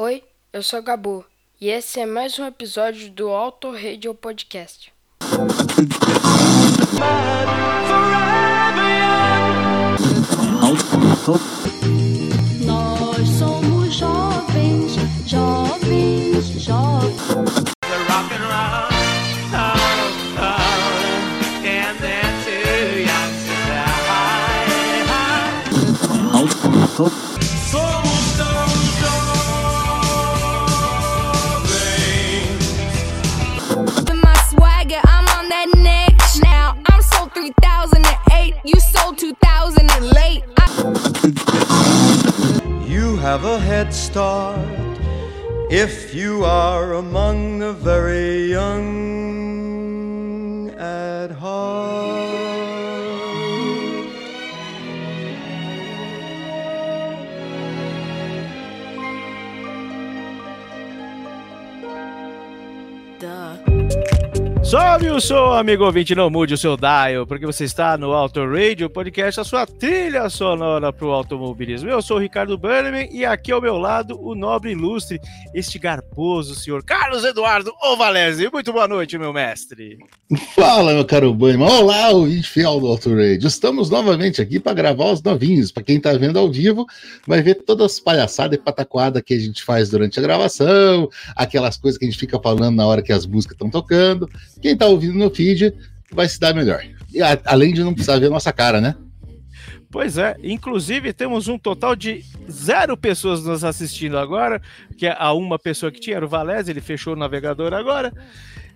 Oi, eu sou Gabu e esse é mais um episódio do Auto Radio Podcast. Nós somos jovens, jovens, jovens. Somos have a head start if you are among the very young at heart. Sobe o som, amigo ouvinte, não mude o seu dial, porque você está no Auto Radio Podcast, a sua trilha sonora para o automobilismo. Eu sou o Ricardo Bannerman e aqui ao meu lado o nobre ilustre, este garboso senhor Carlos Eduardo Ovalese. Muito boa noite, meu mestre. Fala, meu caro Banho. Olá, ouvinte fiel do Auto Radio. Estamos novamente aqui para gravar os novinhos. Para quem está vendo ao vivo, vai ver todas as palhaçadas e pataquada que a gente faz durante a gravação, aquelas coisas que a gente fica falando na hora que as músicas estão tocando. Quem está ouvindo no feed vai se dar melhor. E a- além de não precisar ver nossa cara, né? Pois é, inclusive temos um total de zero pessoas nos assistindo agora, que é a uma pessoa que tinha era o Valese, ele fechou o navegador agora.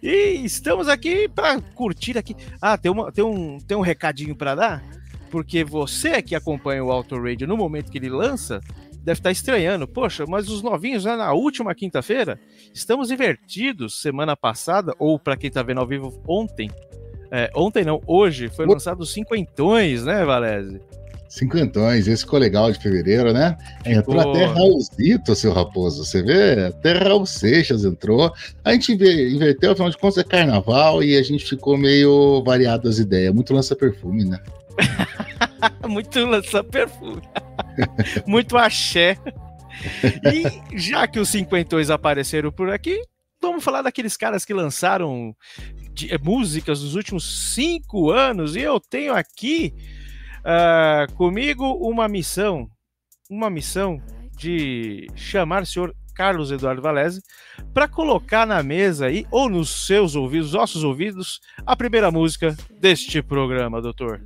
E estamos aqui para curtir aqui. Ah, tem, uma, tem, um, tem um recadinho para dar, porque você que acompanha o Auto Radio no momento que ele lança, deve estar estranhando. Poxa, mas os novinhos né, na última quinta-feira, estamos invertidos. Semana passada, ou para quem está vendo ao vivo ontem, é, ontem não, hoje, foi lançado os cinquentões, né, Valese? Cinquentões, esse ficou legal de fevereiro, né? Entrou Ficou. até Raulzito, seu Raposo. Você vê? Até Raul Seixas entrou. A gente inve- inverteu, afinal de contas, é carnaval e a gente ficou meio variado as ideias. Muito lança-perfume, né? Muito lança perfume. Muito axé. E já que os cinquentões apareceram por aqui, vamos falar daqueles caras que lançaram de- eh, músicas nos últimos cinco anos. E eu tenho aqui ah, comigo uma missão, uma missão de chamar o senhor Carlos Eduardo Valese para colocar na mesa aí, ou nos seus ouvidos, nossos ouvidos, a primeira música deste programa, doutor.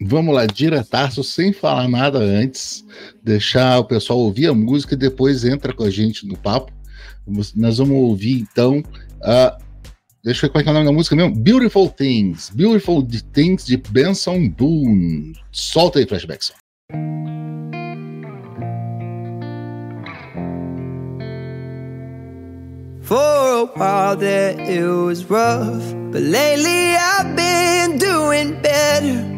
Vamos lá, diretaço, sem falar nada antes, deixar o pessoal ouvir a música e depois entra com a gente no papo. Nós vamos ouvir então. deixa eu ver qual é é o nome da música mesmo. Beautiful Things. Beautiful Things de Benson Boone. Solta aí, flashback só. For a while there it was rough, but lately I've been doing better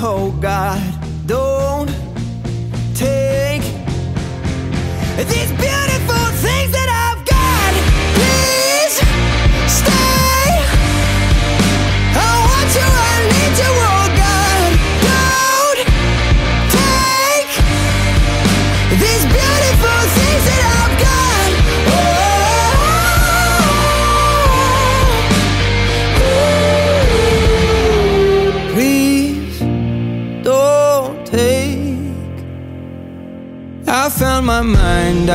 Oh God.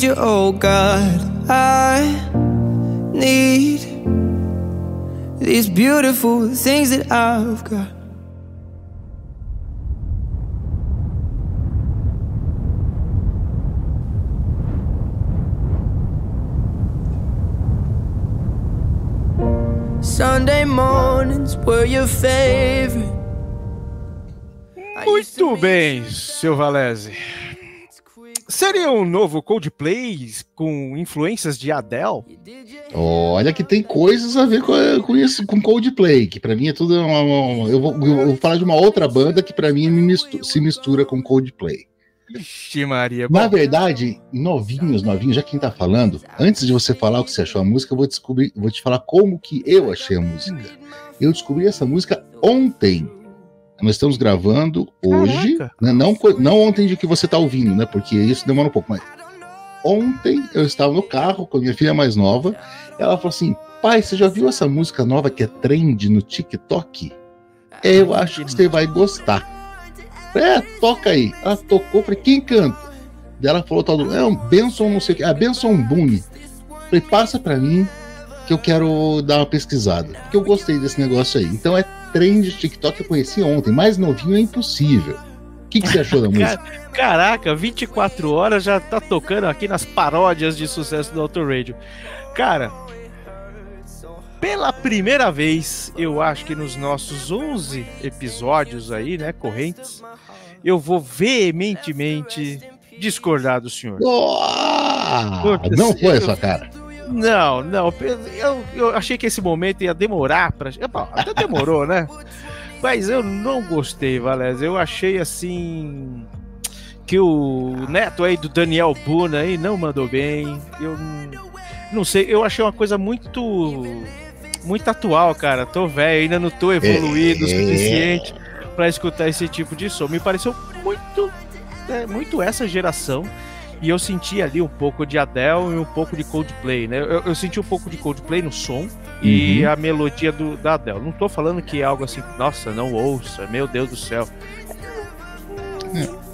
need you, oh God. I need these beautiful things that I've got. Sunday mornings were your favorite. Muito bem, seu Valese. Seria um novo Coldplay com influências de Adele? Olha que tem coisas a ver com, com isso, com Coldplay, que pra mim é tudo. uma- uma- eu, vou, eu vou falar de uma outra banda que pra mim me mistu- se mistura com Coldplay. Ixi, Maria. Na verdade, novinhos, novinhos, já quem tá falando, antes de você falar o que você achou a música, eu vou descobrir, vou te falar como que eu achei a música. Eu descobri essa música ontem. Nós estamos gravando hoje, né, não, não ontem de que você tá ouvindo, né? Porque isso demora um pouco, mas ontem eu estava no carro com a minha filha mais nova, ela falou assim: pai, você já viu essa música nova que é trend no TikTok? Eu acho que você vai gostar. É, toca aí. Ela tocou, falei, quem canta? Ela falou tal do. É um Benson, não sei o que. Ah, Benson Boone. Falei, passa pra mim que eu quero dar uma pesquisada. Porque eu gostei desse negócio aí. Então é trend de TikTok eu conheci ontem. Mais novinho é impossível. O que, que você achou da música? Caraca, 24 horas já tá tocando aqui nas paródias de sucesso do Auto Radio. Cara, pela primeira vez, eu acho que nos nossos 11 episódios aí, né, correntes, eu vou veementemente discordar do senhor. Putz, não foi eu- sua cara. Não, não, eu, eu achei que esse momento ia demorar pra. Bom, até demorou, né? Mas eu não gostei, Valézia. Eu achei assim. Que o neto aí do Daniel Buna aí não mandou bem. Eu não, sei, eu achei uma coisa muito. Muito atual, cara. Tô velho, ainda não tô evoluído o É. suficiente pra escutar esse tipo de som. Me pareceu muito. é, muito essa geração. E eu senti ali um pouco de Adele e um pouco de Coldplay, né? Eu, eu senti um pouco de Coldplay no som e Uhum. a melodia do, da Adele. Não tô falando que é algo assim, nossa, não ouça, meu Deus do céu.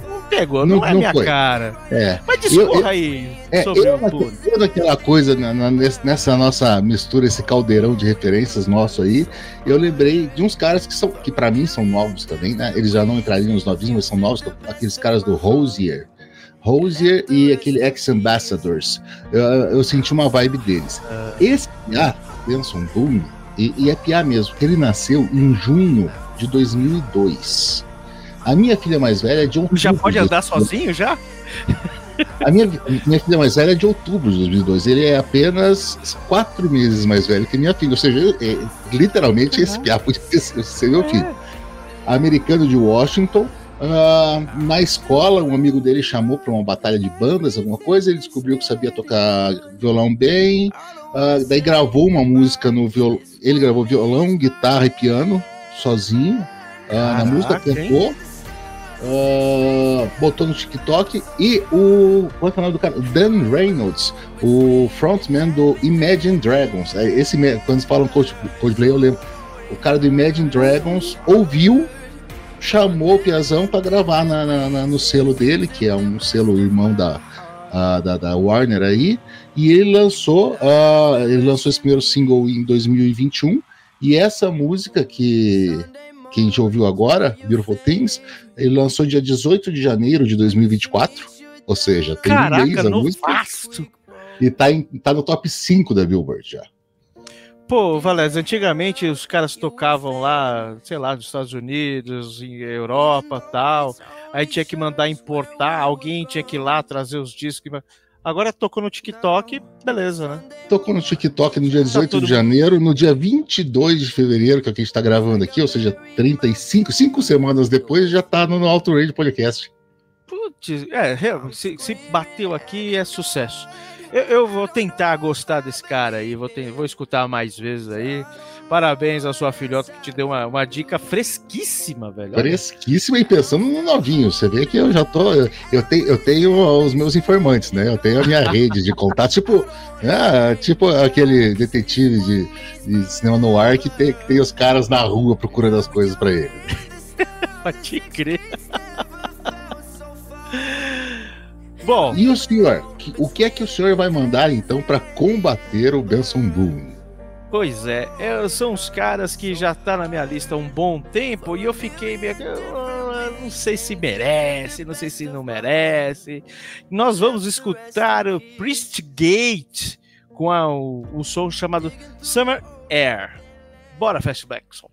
Não pegou, não, Não- é não minha foi. cara. É. Mas discorra eu- aí É, sobre eu, o toda aquela coisa na- na- nessa nossa mistura, esse caldeirão de referências nosso aí, eu lembrei de uns caras que são, que para mim são novos também, né? Eles já não entrariam nos novinhos, mas são novos, que- aqueles caras do Rosier. Rosier e aquele Ex-Ambassadors. Eu, eu senti uma vibe deles. Esse piá, Benson Boone, e, e é piá mesmo, porque ele nasceu em junho de 2002. A minha filha mais velha é de outubro. Já pode de andar 2002. sozinho já? A minha, minha filha mais velha é de outubro de 2002. Ele é apenas quatro meses mais velho que minha filha. Ou seja, é, literalmente esse piá podia sido ser meu filho. Americano de Washington. Ah, na escola, um amigo dele chamou para uma batalha de bandas, alguma coisa. Ele descobriu que sabia tocar violão bem. ah, daí gravou uma música no violão. Ele gravou violão, guitarra e piano sozinho. ah, na música Caraca, cantou. botou no TikTok e o. Qual é é o nome do cara? Dan Reynolds, o frontman do Imagine Dragons. É, Esse, quando eles falam Cold- Coldplay, eu lembro. O cara do Imagine Dragons ouviu, chamou o Piazão para gravar na- na- na- no selo dele, que é um selo irmão da, ah, da, da Warner aí, e ele lançou, ele lançou esse primeiro single em 2021, e essa música que, que a gente ouviu agora, Beautiful Things, ele lançou dia 18 de janeiro de 2024, ou seja, tem um mês Caraca, a música. faço. E tá, em- tá no top 5 da Billboard já. Pô, Valéz, antigamente os caras tocavam lá, sei lá, nos Estados Unidos, em Europa tal. Aí tinha que mandar importar, alguém tinha que ir lá trazer os discos. Agora tocou no TikTok, beleza, né? Tocou no TikTok no dia 18 todo de janeiro, no dia 22 de fevereiro, que é o que a gente tá gravando aqui, ou seja, 35, cinco semanas depois, já tá no Alto Radio Podcast. Putz, é, se, se bateu aqui é sucesso. Eu, eu vou tentar gostar desse cara aí, vou, ten- vou escutar mais vezes aí. Parabéns à sua filhota que te deu uma, uma dica fresquíssima, velho. Fresquíssima e pensando no novinho. Você vê que eu já tô. Eu, eu tenho, eu tenho os meus informantes, né? Eu tenho a minha rede de contato, tipo, ah, tipo aquele detetive de, de cinema no ar que tem, que tem os caras na rua procurando as coisas pra ele. Pode crer. Bom, E o senhor? O que é que o senhor vai mandar então pra combater o Benson Boone? pois é, é, são os caras que já tá na minha lista há um bom tempo e eu fiquei meio. ah, Não sei se merece, não sei se não merece. Nós vamos escutar o Priest Gate com a- o, o som chamado Summer Air. Bora, Fastbackson.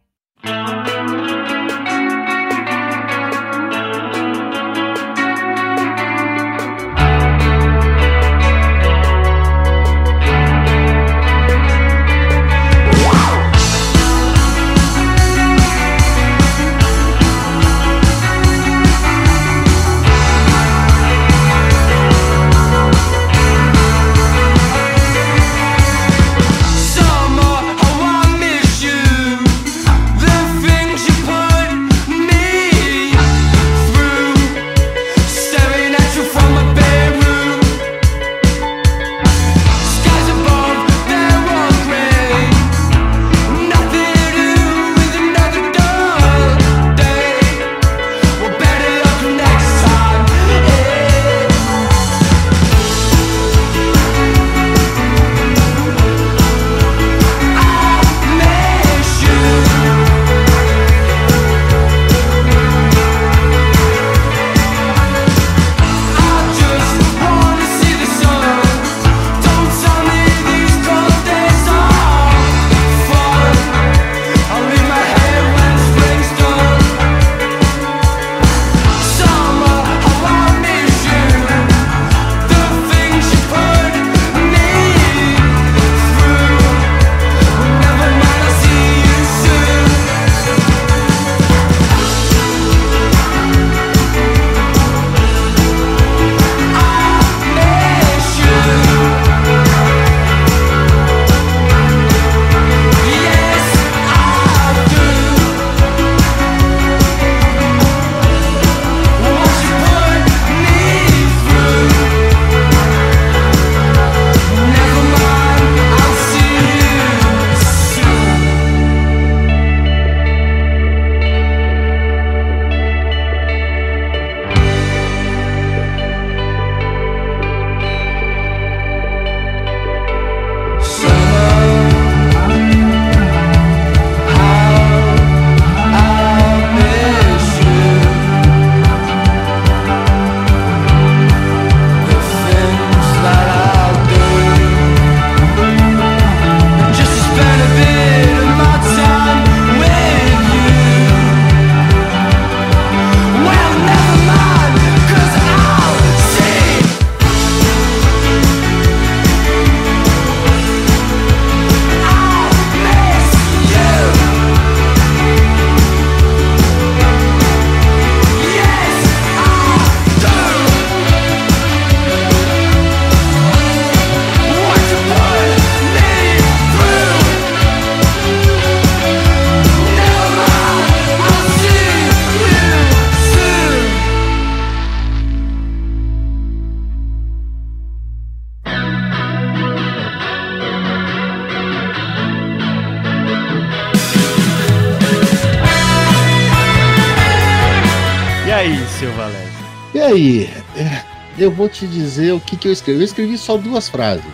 Eu vou te dizer o que, que eu escrevi. Eu escrevi só duas frases.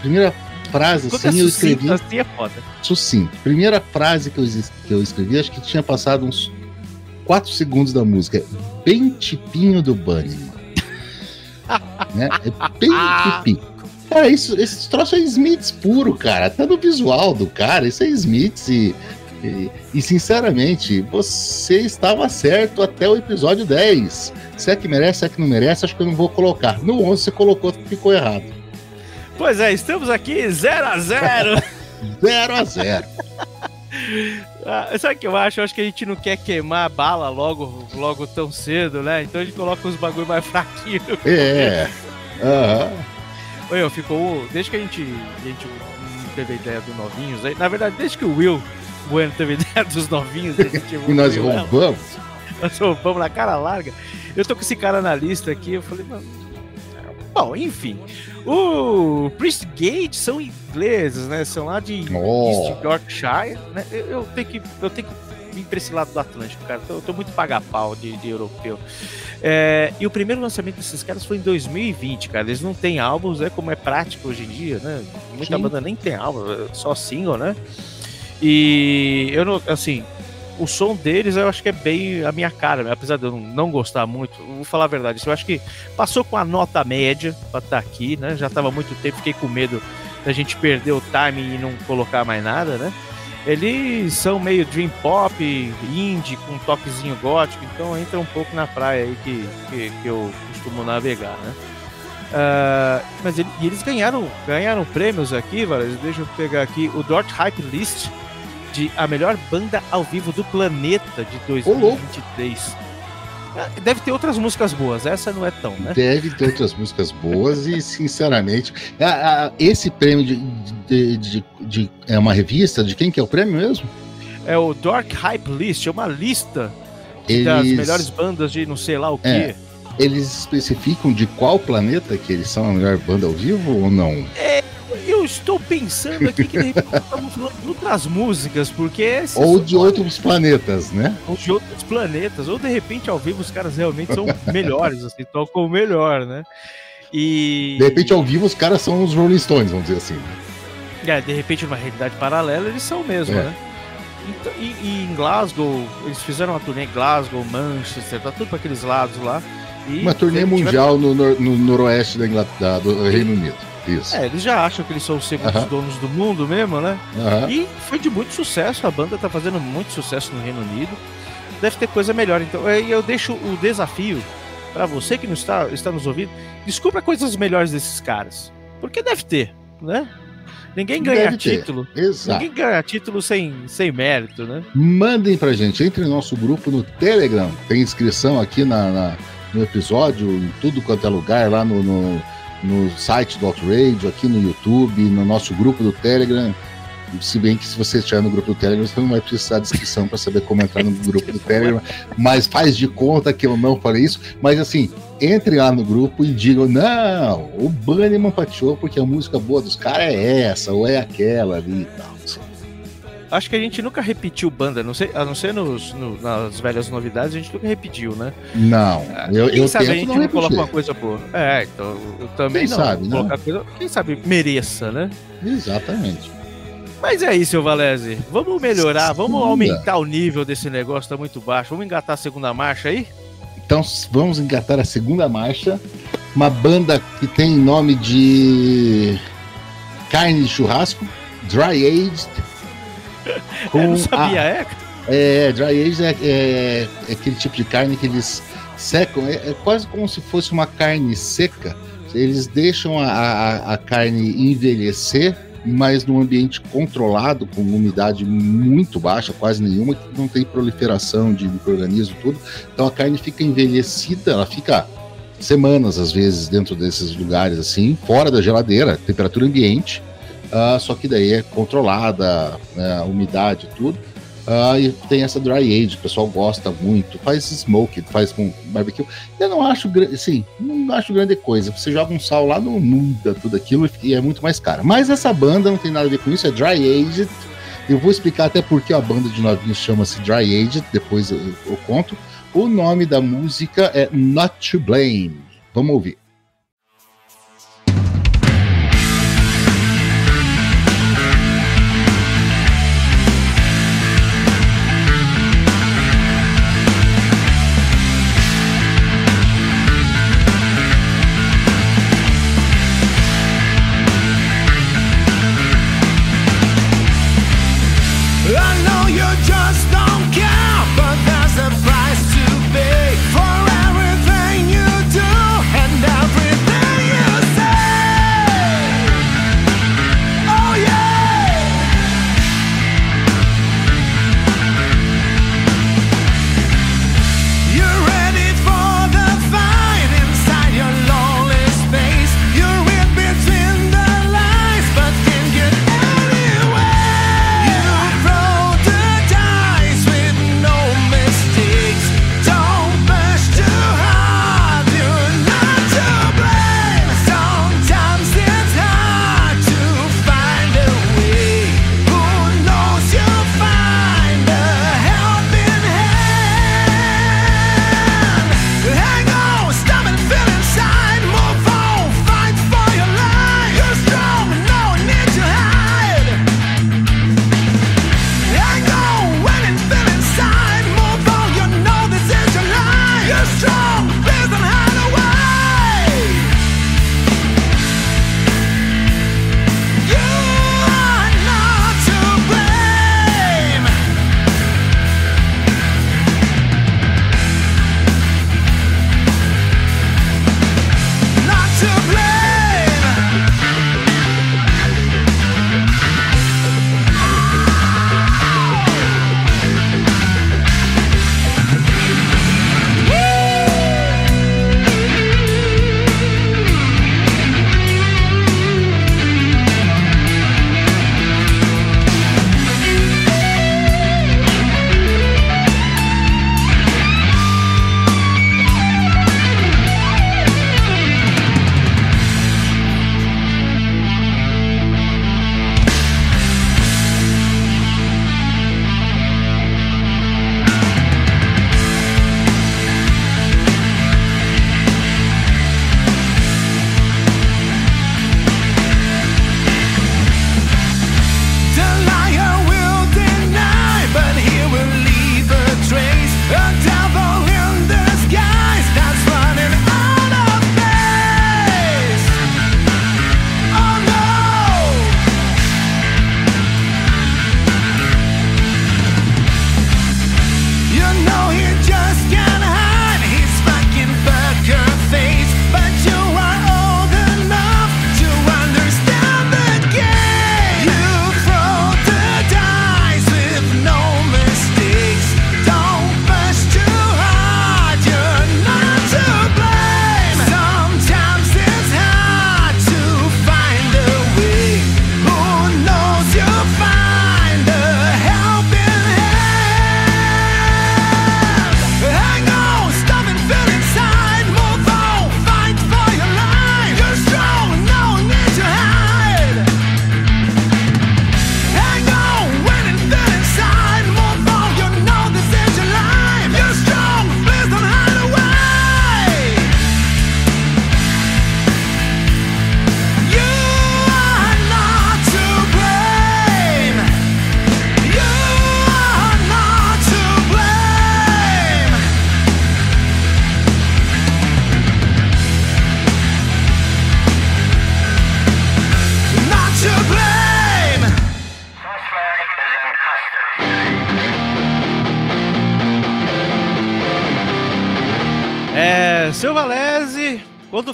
Primeira frase, Quando é assim, eu sucinto escrevi assim é foda. sucinto. Primeira frase que eu, que eu escrevi, acho que tinha passado uns 4 segundos da música. Bem tipinho do Bunny. né? É bem tipinho. Cara, isso, esse troço é Smiths puro, cara. Até no visual do cara, isso é Smiths e, e, e, sinceramente, você estava certo até o episódio 10. Se é que merece, se é que não merece, acho que eu não vou colocar. No 11 você colocou, ficou errado. Pois é, estamos aqui 0 a 0 0 a 0 ah, Sabe o que eu acho? Eu acho que a gente não quer queimar a bala logo, logo tão cedo, né? Então a gente coloca os bagulho mais fraquinhos. É. Aham. Uhum. Eu ficou. Desde que a gente, a gente teve a ideia do novinhos, aí, na verdade, desde que o Will Bueno teve ideia dos novinhos, gente e nós roubamos. Nós roubamos na cara larga. Eu tô com esse cara na lista aqui, eu falei, mano. Bom, enfim. O Priest Gate são ingleses, né? São lá de oh. East Yorkshire, né? Eu, eu, tenho que, eu tenho que vir pra esse lado do Atlântico, cara. Eu tô muito paga-pau de, de europeu. É, e o primeiro lançamento desses caras foi em 2020, cara. Eles não têm álbuns, é como é prático hoje em dia, né? Muita Sim. banda nem tem álbum, é só single, né? E eu não, assim, o som deles eu acho que é bem a minha cara, apesar de eu não gostar muito, vou falar a verdade, eu acho que passou com a nota média para estar tá aqui, né? Já tava muito tempo, fiquei com medo da gente perder o timing e não colocar mais nada, né? Eles são meio dream pop, indie, com um toquezinho gótico, então entra um pouco na praia aí que, que, que eu costumo navegar, né? Uh, mas ele, eles ganharam, ganharam prêmios aqui, velho. Deixa eu pegar aqui o Dort Hype List de a melhor banda ao vivo do planeta de 2023. Ah, deve ter outras músicas boas, essa não é tão, né? Deve ter outras músicas boas e, sinceramente, esse prêmio de, de, de, de, é uma revista, de quem que é o prêmio mesmo? É o Dark Hype List, é uma lista Eles... das melhores bandas de não sei lá o que. É. Eles especificam de qual planeta que eles são a melhor banda ao vivo ou não? É, eu estou pensando aqui que de repente estamos falando de outras músicas, porque. Ou de outros planetas, né? Ou de outros planetas, ou de repente ao vivo os caras realmente são melhores, assim, tocam melhor, né? E. De repente ao vivo os caras são os Rolling Stones, vamos dizer assim. É, de repente numa realidade paralela eles são mesmo, é. né? Então, e, e, em Glasgow, eles fizeram uma turnê em Glasgow, Manchester, tá tudo para aqueles lados lá. uma turnê mundial no, no, noroeste da Inglaterra, do Reino Unido. Isso. É, eles já acham que eles são os segundos uh -huh. donos do mundo mesmo, né? Uh -huh. E foi de muito sucesso, a banda tá fazendo muito sucesso no Reino Unido. Deve ter coisa melhor. Então, eu deixo o desafio para você que não está, está nos ouvindo, descubra coisas melhores desses caras. Porque deve ter, né? Ninguém ganha Deve título. Ninguém ganha título sem, sem mérito, né? Mandem pra gente, entre no nosso grupo no Telegram. Tem inscrição aqui na, na no episódio, em tudo quanto é lugar, lá no, no no site do Outrage, aqui no YouTube, no nosso grupo do Telegram. Se bem que se você estiver no grupo do Telegram, você não vai precisar de inscrição para saber como entrar no grupo do Telegram. Mas faz de conta que eu não falei isso. Mas assim, entre lá no grupo e digam: não, o Bunnyman pateou porque a música boa dos caras é essa, ou é aquela ali e tal. Acho que a gente nunca repetiu banda, não sei, a não ser nos, no, nas velhas novidades, a gente nunca repetiu, né? Não. Ah, eu, quem eu sabe a gente não, não coloca uma coisa boa. É, então eu também quem não. Sabe, né? coisa, quem sabe mereça, né? Exatamente. Mas é isso, Valese. Vamos melhorar, segunda. vamos aumentar o nível desse negócio, tá muito baixo. Vamos engatar a segunda marcha aí? Então vamos engatar a segunda marcha. Uma banda que tem nome de carne de churrasco, Dry Aged com eu não sabia, a, é? É, dry age é, é, é, aquele tipo de carne que eles secam, é, é, quase como se fosse uma carne seca. Eles deixam a, a, a carne envelhecer, mas num ambiente controlado, com umidade muito baixa, quase nenhuma, que não tem proliferação de micro-organismo tudo. Então a carne fica envelhecida, ela fica semanas às vezes dentro desses lugares assim, fora da geladeira, temperatura ambiente uh, só que daí é controlada, né, a umidade tudo. Uh, e tem essa dry age, o pessoal gosta muito, faz smoke, faz com barbecue. Eu não acho, assim, não acho grande coisa. Você joga um sal lá, não muda tudo aquilo e é muito mais caro. Mas essa banda não tem nada a ver com isso, é dry age. Eu vou explicar até porque a banda de novinhos chama-se Dry Age, depois eu, eu conto. O nome da música é Not to Blame. Vamos ouvir.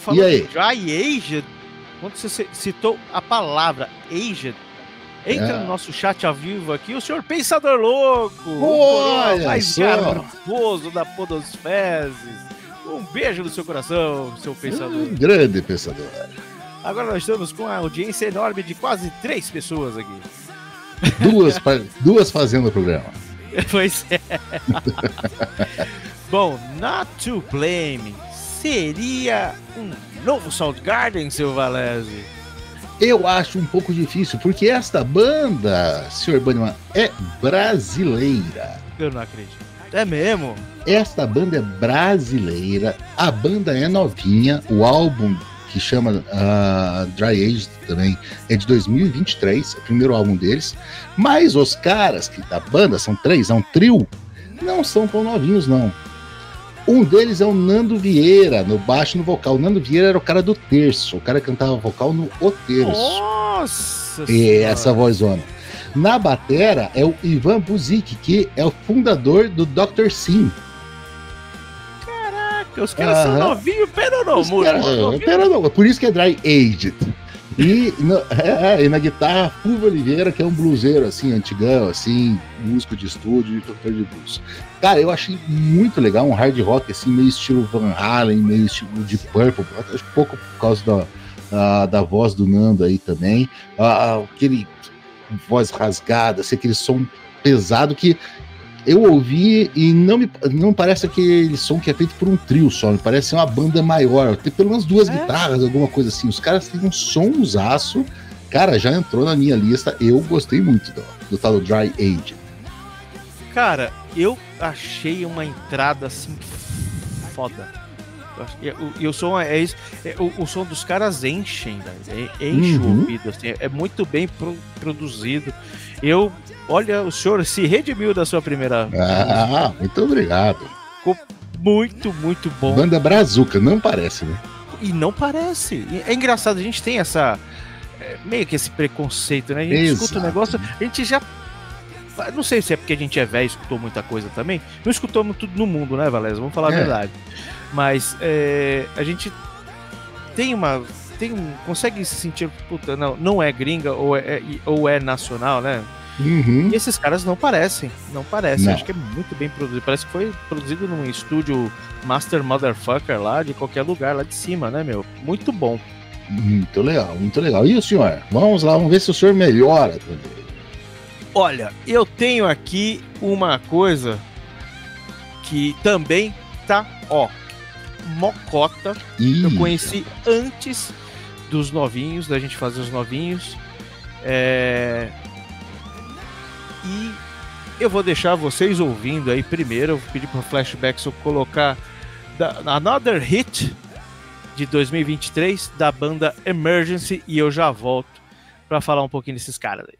Falou aí? de dry aged, quando você ci- citou a palavra aged, entra É. no nosso chat ao vivo aqui o senhor Pensador Louco, o Olha coroa mais só. garboso da Podosfezes. Um beijo no seu coração, seu pensador. Um grande pensador. Agora nós estamos com a audiência enorme de quase três pessoas aqui. Duas, duas fazendo o programa. Pois é. Bom, Not to Blame seria um novo Soundgarden, seu Valese? Eu acho um pouco difícil, porque esta banda, Sr. Bunnyman, é brasileira. Eu não acredito. É mesmo? Esta banda é brasileira, a banda é novinha, o álbum que chama ah, Dry Age também é de 2023, é o primeiro álbum deles, mas os caras que da banda, são três, é um trio, não são tão novinhos não. Um deles é o Nando Vieira, no baixo e no vocal. O Nando Vieira era o cara do terço, o cara que cantava vocal no O Terço. Nossa E Senhora. essa vozona. Na batera é o Ivan Buzik, que é o fundador do Dr. Sim. Caraca, os caras são Aham. novinhos, pera pera, não, por isso que é Dry Aged. E, no- é, é, e na guitarra, Fulvio Oliveira, que é um bluseiro, assim, antigão, assim, músico de estúdio e cantor de blues. Cara, eu achei muito legal, um hard rock, assim, meio estilo Van Halen, meio estilo de Purple, acho pouco por causa da, da, da voz do Nando aí também. Aquele voz rasgada, assim, aquele som pesado que eu ouvi e não me não parece aquele som que é feito por um trio só, me parece uma banda maior, tem pelo menos duas É? guitarras, alguma coisa assim. Os caras têm um sonsaço. Cara, já entrou na minha lista. Eu gostei muito do, do tal do Dry Age. Cara, eu achei uma entrada assim foda. O- E o som é isso. é- o, o som dos caras enchem, velho. é- Enche Uhum. o ouvido, assim, é muito bem pro- produzido. Eu, olha, o senhor se redimiu da sua primeira. Ah, muito obrigado. Muito, muito bom. Banda Brazuca, não parece, né? E não parece. É engraçado, a gente tem essa. é, meio que esse preconceito, né? A gente escuta o Exato. negócio, a gente já. Não sei se é porque a gente é velho, escutou muita coisa também. Não escutamos tudo no mundo, né, Valézio? Vamos falar a É. verdade. Mas é, a gente tem uma. Tem um, consegue se sentir. Puta, não, não é gringa ou é, ou é nacional, né? Uhum. E esses caras não parecem. Não parecem. Não. Acho que é muito bem produzido. Parece que foi produzido num estúdio Master Motherfucker lá, de qualquer lugar lá de cima, né, meu? Muito bom. Muito legal, muito legal. E o senhor? Vamos lá, vamos ver se o senhor melhora. Olha, eu tenho aqui uma coisa que também tá, ó, mocota. Eu Ih, conheci antes dos novinhos, da gente fazer os novinhos. É... E eu vou deixar vocês ouvindo aí primeiro. Eu vou pedir para o Flashback eu colocar Another Hit de 2023 da banda Emergency e eu já volto para falar um pouquinho desses caras aí.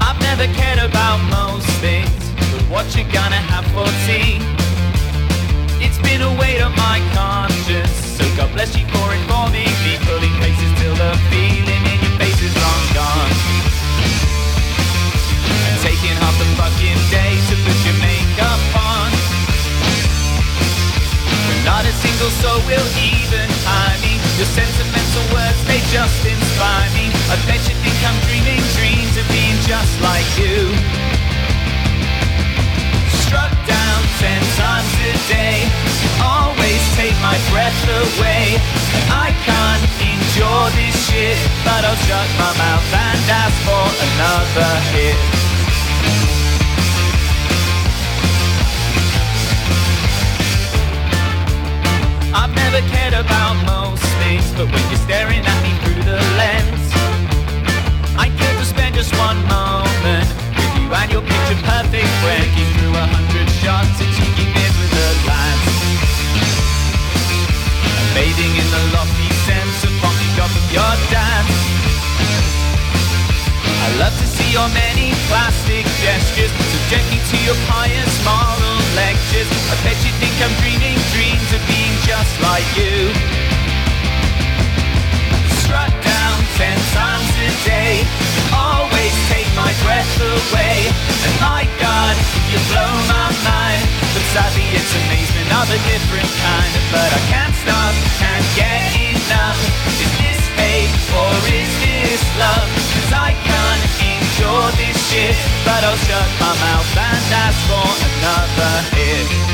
I've never cared about but what you gonna have for tea? It's been a weight on my conscience, so God bless you for informing me. Pulling faces till the feeling in your face is long gone. And taking half the fucking day to put your makeup on. Not a single soul will even eye me. Your sentimental words, they just inspire me. I bet you think I'm dreaming dreams of being just like you. Struck down ten times a day. Always take my breath away. I can't endure this shit. But I'll shut my mouth and ask for another hit. I've never cared about most things, but when you're staring at me through the lens, I care through a hundred shots and cheeky with lads. And bathing in the lofty sense dance. I love to see your many plastic gestures to your pious moral lectures I bet you think I'm dreaming dreams of being just like you. Down ten times a day, always take my breath away. And my God, you blow my mind. But sadly, it's amazement of a different kind. But I can't stop, can't get enough. Is this hate or is this love? Cause I can't endure this shit. But I'll shut my mouth and ask for another hit.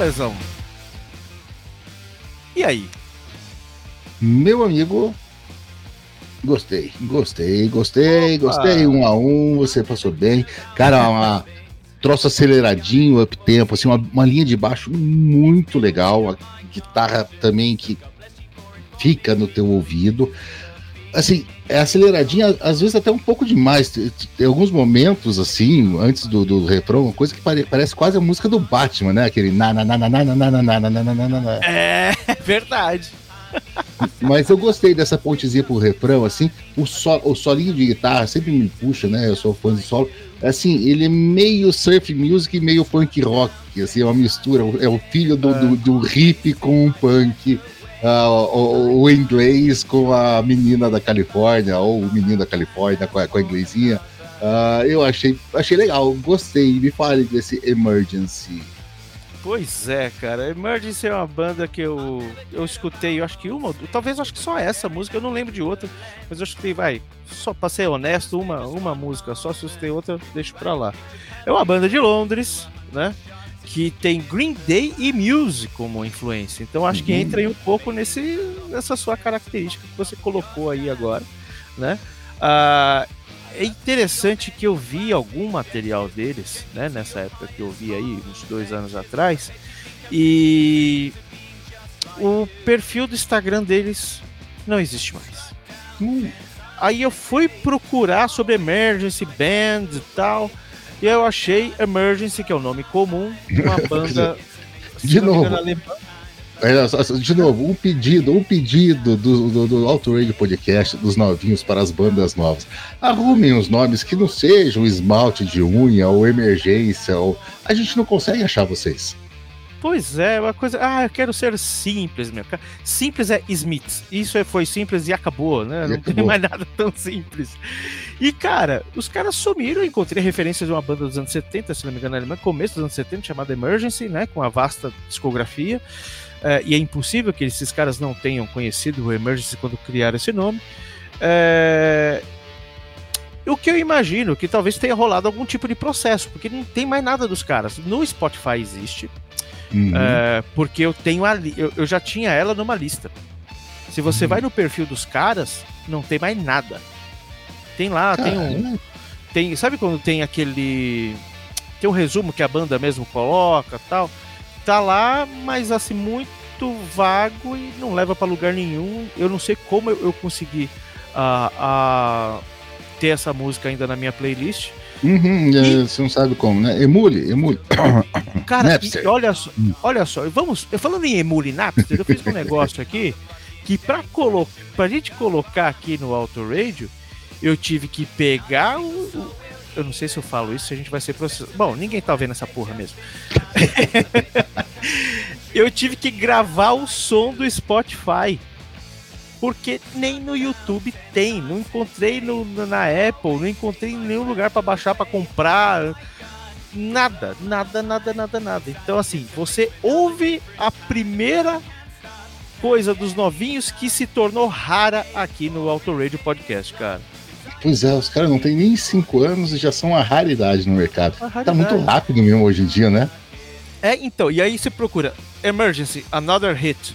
Valezão. E aí? Meu amigo, gostei, gostei, gostei, Opa! gostei. Um a um, você passou bem. Cara, uma troço aceleradinho, up tempo, assim, uma, uma linha de baixo muito legal. A guitarra também que fica no teu ouvido. Assim, é aceleradinha, às vezes até um pouco demais. Tem, alguns momentos, assim, antes do, do refrão, uma coisa que pare- parece quase a música do Batman, né? Aquele na na na na na na na na na na na na na na. É verdade. Mas eu gostei dessa pontezinha pro refrão, assim. O, sol, o solinho de guitarra sempre me puxa, né? Eu sou fã de solo. Assim, ele é meio surf music e meio punk rock. Assim, é uma mistura. É o filho do, do, do hip com o punk. Ah, o, o inglês com a menina da Califórnia, ou o menino da Califórnia com a, com a inglesinha. Ah, eu achei, achei legal, gostei. Me fale desse Emergency. Pois é, cara. Emergency é uma banda que eu, eu escutei, eu acho que uma, talvez acho que só essa música, eu não lembro de outra, mas eu escutei, vai, só pra ser honesto, uma, uma música só, se eu escutei outra, deixo pra lá. É uma banda de Londres, né? Que tem Green Day e Muse como influência. Então acho que Uhum. entra aí um pouco nesse, nessa sua característica que você colocou aí agora, né? Ah, é interessante que eu vi algum material deles, né? Nessa época que eu vi aí, uns dois anos atrás, e o perfil do Instagram deles não existe mais. Hum, Aí eu fui procurar sobre Emergency Band e tal, e eu achei Emergency, que é o nome comum, uma banda. De novo. só, De novo, um pedido, um pedido do, do, do Auto Radio Podcast dos novinhos para as bandas novas. Arrumem os nomes que não sejam esmalte de unha ou emergência, ou a gente não consegue achar vocês. Pois é, uma coisa. Ah, eu quero ser simples, meu. cara. Simples é Smith. Isso é- foi simples e acabou, né? E não acabou. tem mais nada tão simples. E, cara, os caras sumiram. Eu encontrei referências de uma banda dos anos 70, se não me engano, alemã, começo dos anos 70, chamada Emergency, né? Com a vasta discografia. É, e é impossível que esses caras não tenham conhecido o Emergency quando criaram esse nome. É, O que eu imagino que talvez tenha rolado algum tipo de processo, porque não tem mais nada dos caras. No Spotify existe, Uhum. é, porque eu tenho ali, eu, eu já tinha ela numa lista. Se você Uhum. vai no perfil dos caras, não tem mais nada. Tem lá, tem um, tem, sabe quando tem aquele tem um resumo que a banda mesmo coloca tal. Tá lá, mas assim, muito vago e não leva pra lugar nenhum. Eu não sei como eu, eu consegui ah, ah, ter essa música ainda na minha playlist. Uhum, é, Você não sabe como, né? Emule, emule. Cara, Napster. e olha só, olha só, vamos, eu falando em Emule Napster, eu fiz um negócio aqui que pra, colo pra gente colocar aqui no Auto Radio, eu tive que pegar o, o- eu não sei se eu falo isso, se a gente vai ser processado. Bom, ninguém tá vendo essa porra mesmo. eu tive que gravar o som do Spotify. Porque nem no YouTube tem, não encontrei no, na Apple, não encontrei em nenhum lugar pra baixar pra comprar. Nada, nada, nada, nada, nada. Então, assim, você ouve a primeira coisa dos novinhos que se tornou rara aqui no Auto Radio Podcast, cara. Pois é, os caras não têm nem 5 anos e já são uma raridade no mercado. Uma Tá muito raridade. rápido mesmo hoje em dia, né? É, então, e aí você procura Emergency, Another Hit.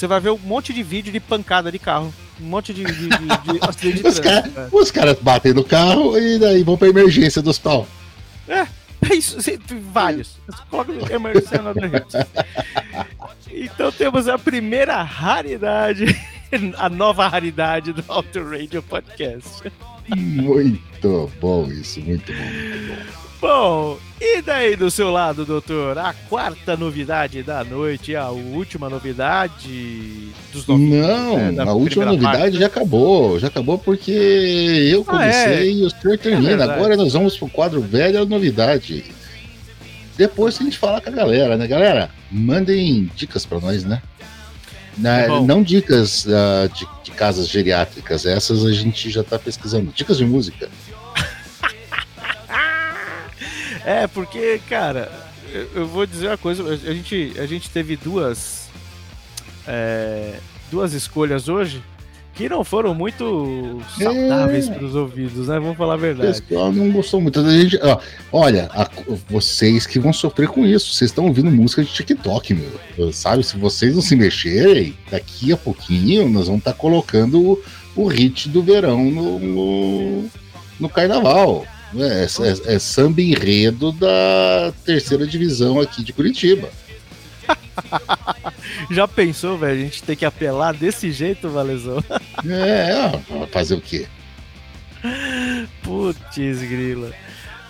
Você vai ver um monte de vídeo de pancada de carro. Um monte de, de, de, de de Os cara. os caras batem no carro e daí vão pra emergência do hospital. É isso, você- vários. Coloca no Another Hit. Então temos a primeira raridade, a nova raridade do Auto Radio Podcast. Muito bom isso, muito bom, muito bom. Bom, e daí do seu lado, doutor? A quarta novidade da noite, a última novidade dos novinhos. Não, né, a última novidade já acabou. Já acabou porque eu Ah, comecei é? e o senhor termina. verdade. Agora nós vamos pro quadro velha novidade. Depois a gente fala com a galera, né? Galera, mandem dicas pra nós, né? Na- Bom. não dicas ah, de, de casas geriátricas, essas a gente já tá pesquisando. Dicas de música. É, porque, cara, eu, eu vou dizer uma coisa, a gente, a gente teve duas é, duas escolhas hoje que não foram muito saudáveis É. para os ouvidos, né? Vamos falar a O verdade. pessoal não gostou muito. A gente, ó, olha, a- vocês que vão sofrer com isso, vocês estão ouvindo música de TikTok, meu. Sabe? Se vocês não se mexerem, daqui a pouquinho nós vamos estar colocando o, o hit do verão no, no, no carnaval. É, é, é samba enredo da terceira divisão aqui de Curitiba. Já pensou, velho? A gente tem que apelar desse jeito, Valezão? É, ó, fazer o quê? Putz, grila.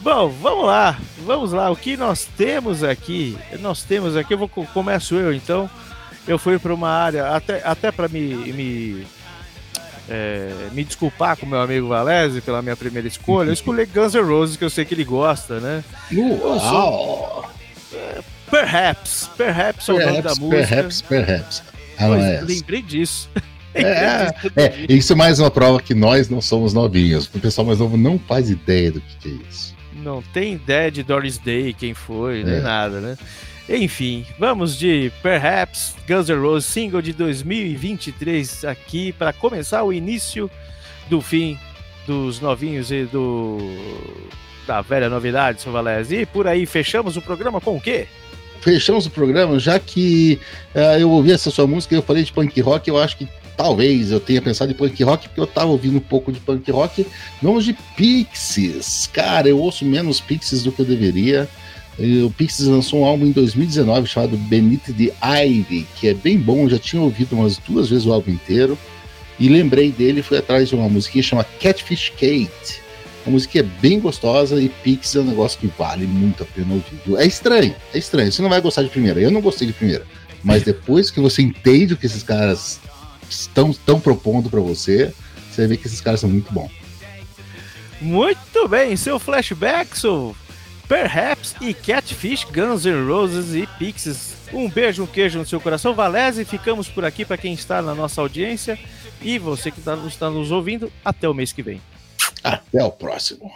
Bom, vamos lá, vamos lá. O que nós temos aqui? Nós temos aqui, eu vou co- começo eu então. Eu fui para uma área até até para me me, é, me desculpar com meu amigo Valese pela minha primeira escolha. Eu escolhi Guns N' Roses que eu sei que ele gosta, né? Uau! Perhaps, Perhaps é o nome da música. perhaps, perhaps. Ah, Pois, é essa. lembrei disso. É, é, isso é mais uma prova que nós não somos novinhos. O pessoal mais novo não faz ideia do que, é isso. Não tem ideia de Doris Day, quem foi, nem É. nada, né? Enfim, vamos de Perhaps Guns N' Roses, single de 2023 aqui para começar o início do fim dos novinhos e do da velha novidade, seu Valese. E por aí fechamos o programa com o quê? Fechamos o programa, já que eh, eu ouvi essa sua música e eu falei de punk rock, eu acho que talvez eu tenha pensado em punk rock, porque eu tava ouvindo um pouco de punk rock. Vamos de Pixies. Cara, eu ouço menos Pixies do que eu deveria. O Pixies lançou um álbum em 2019 chamado Beneath the Ivy, que é bem bom, já tinha ouvido umas duas vezes o álbum inteiro. E lembrei dele, fui atrás de uma musiquinha chamada Catfish Kate. A música é bem gostosa e Pixies é um negócio que vale muito a pena ouvir. É estranho, é estranho. Você não vai gostar de primeira. Eu não gostei de primeira. Mas depois que você entende o que esses caras estão, estão propondo pra você, você ver que esses caras são muito bons. Muito bem, seu flashback, seu Perhaps e Catfish, Guns N' Roses e Pixies. Um beijo, um queijo no seu coração, Valese. Ficamos por aqui para quem está na nossa audiência. E você que tá- está nos ouvindo, até o mês que vem. Até o próximo.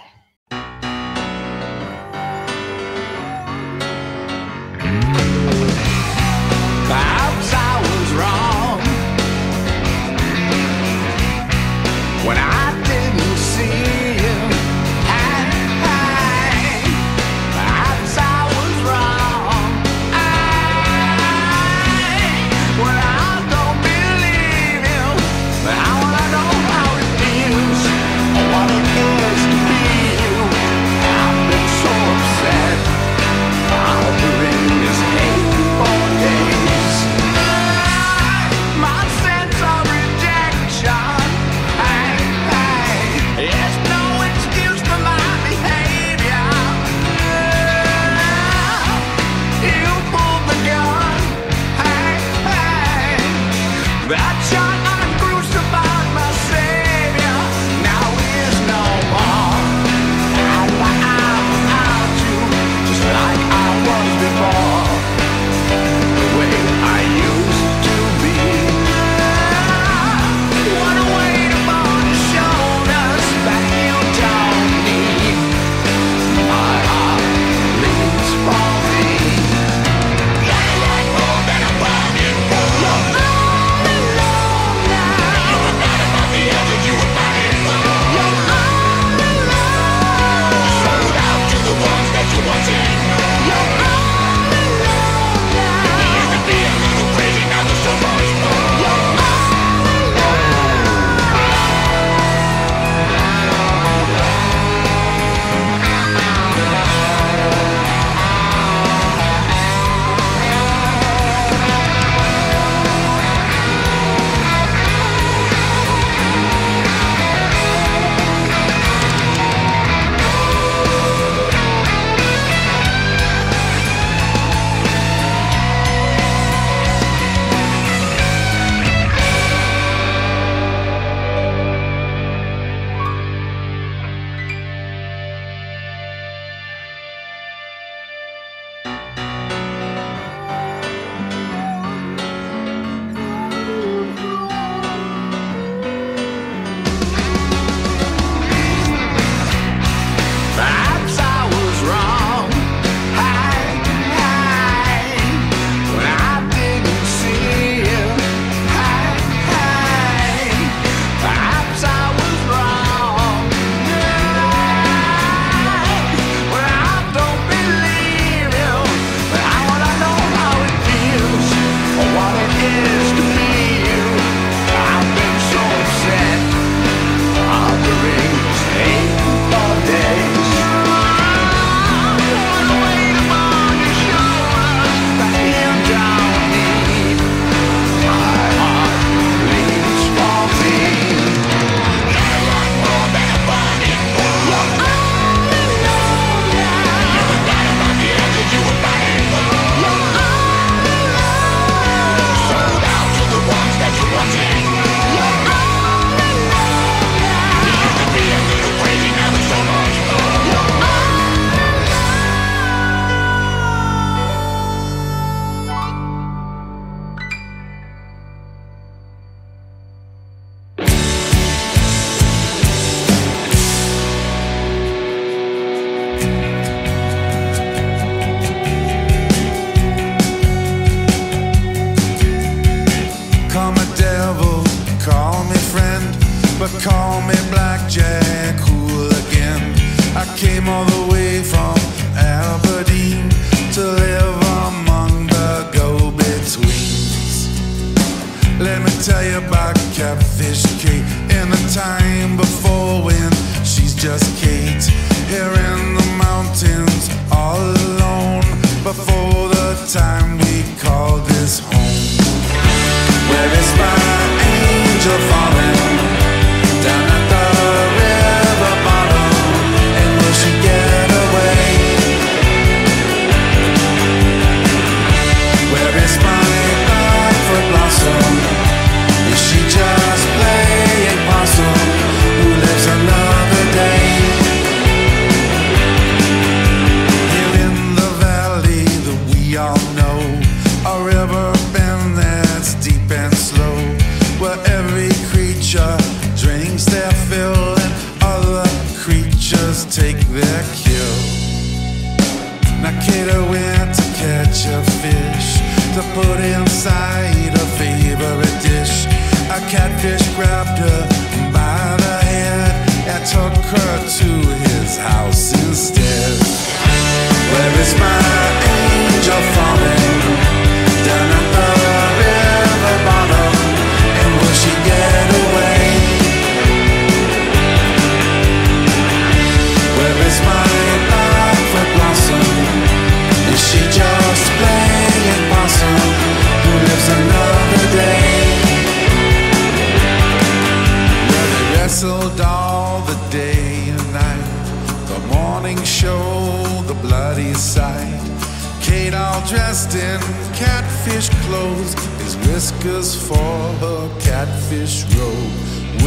about Catfish Kate in the time before when she's just Kate here in the mountains all alone before the time.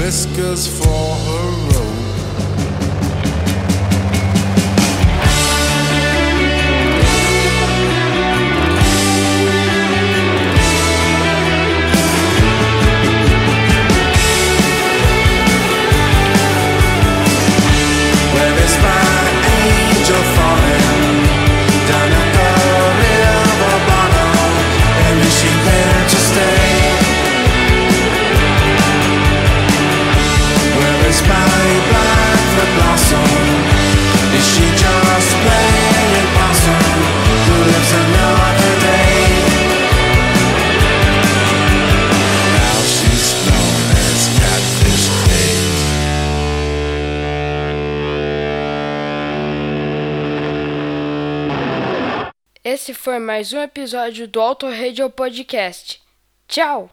whiskers fall foi mais um episódio do Auto Radio Podcast. Tchau!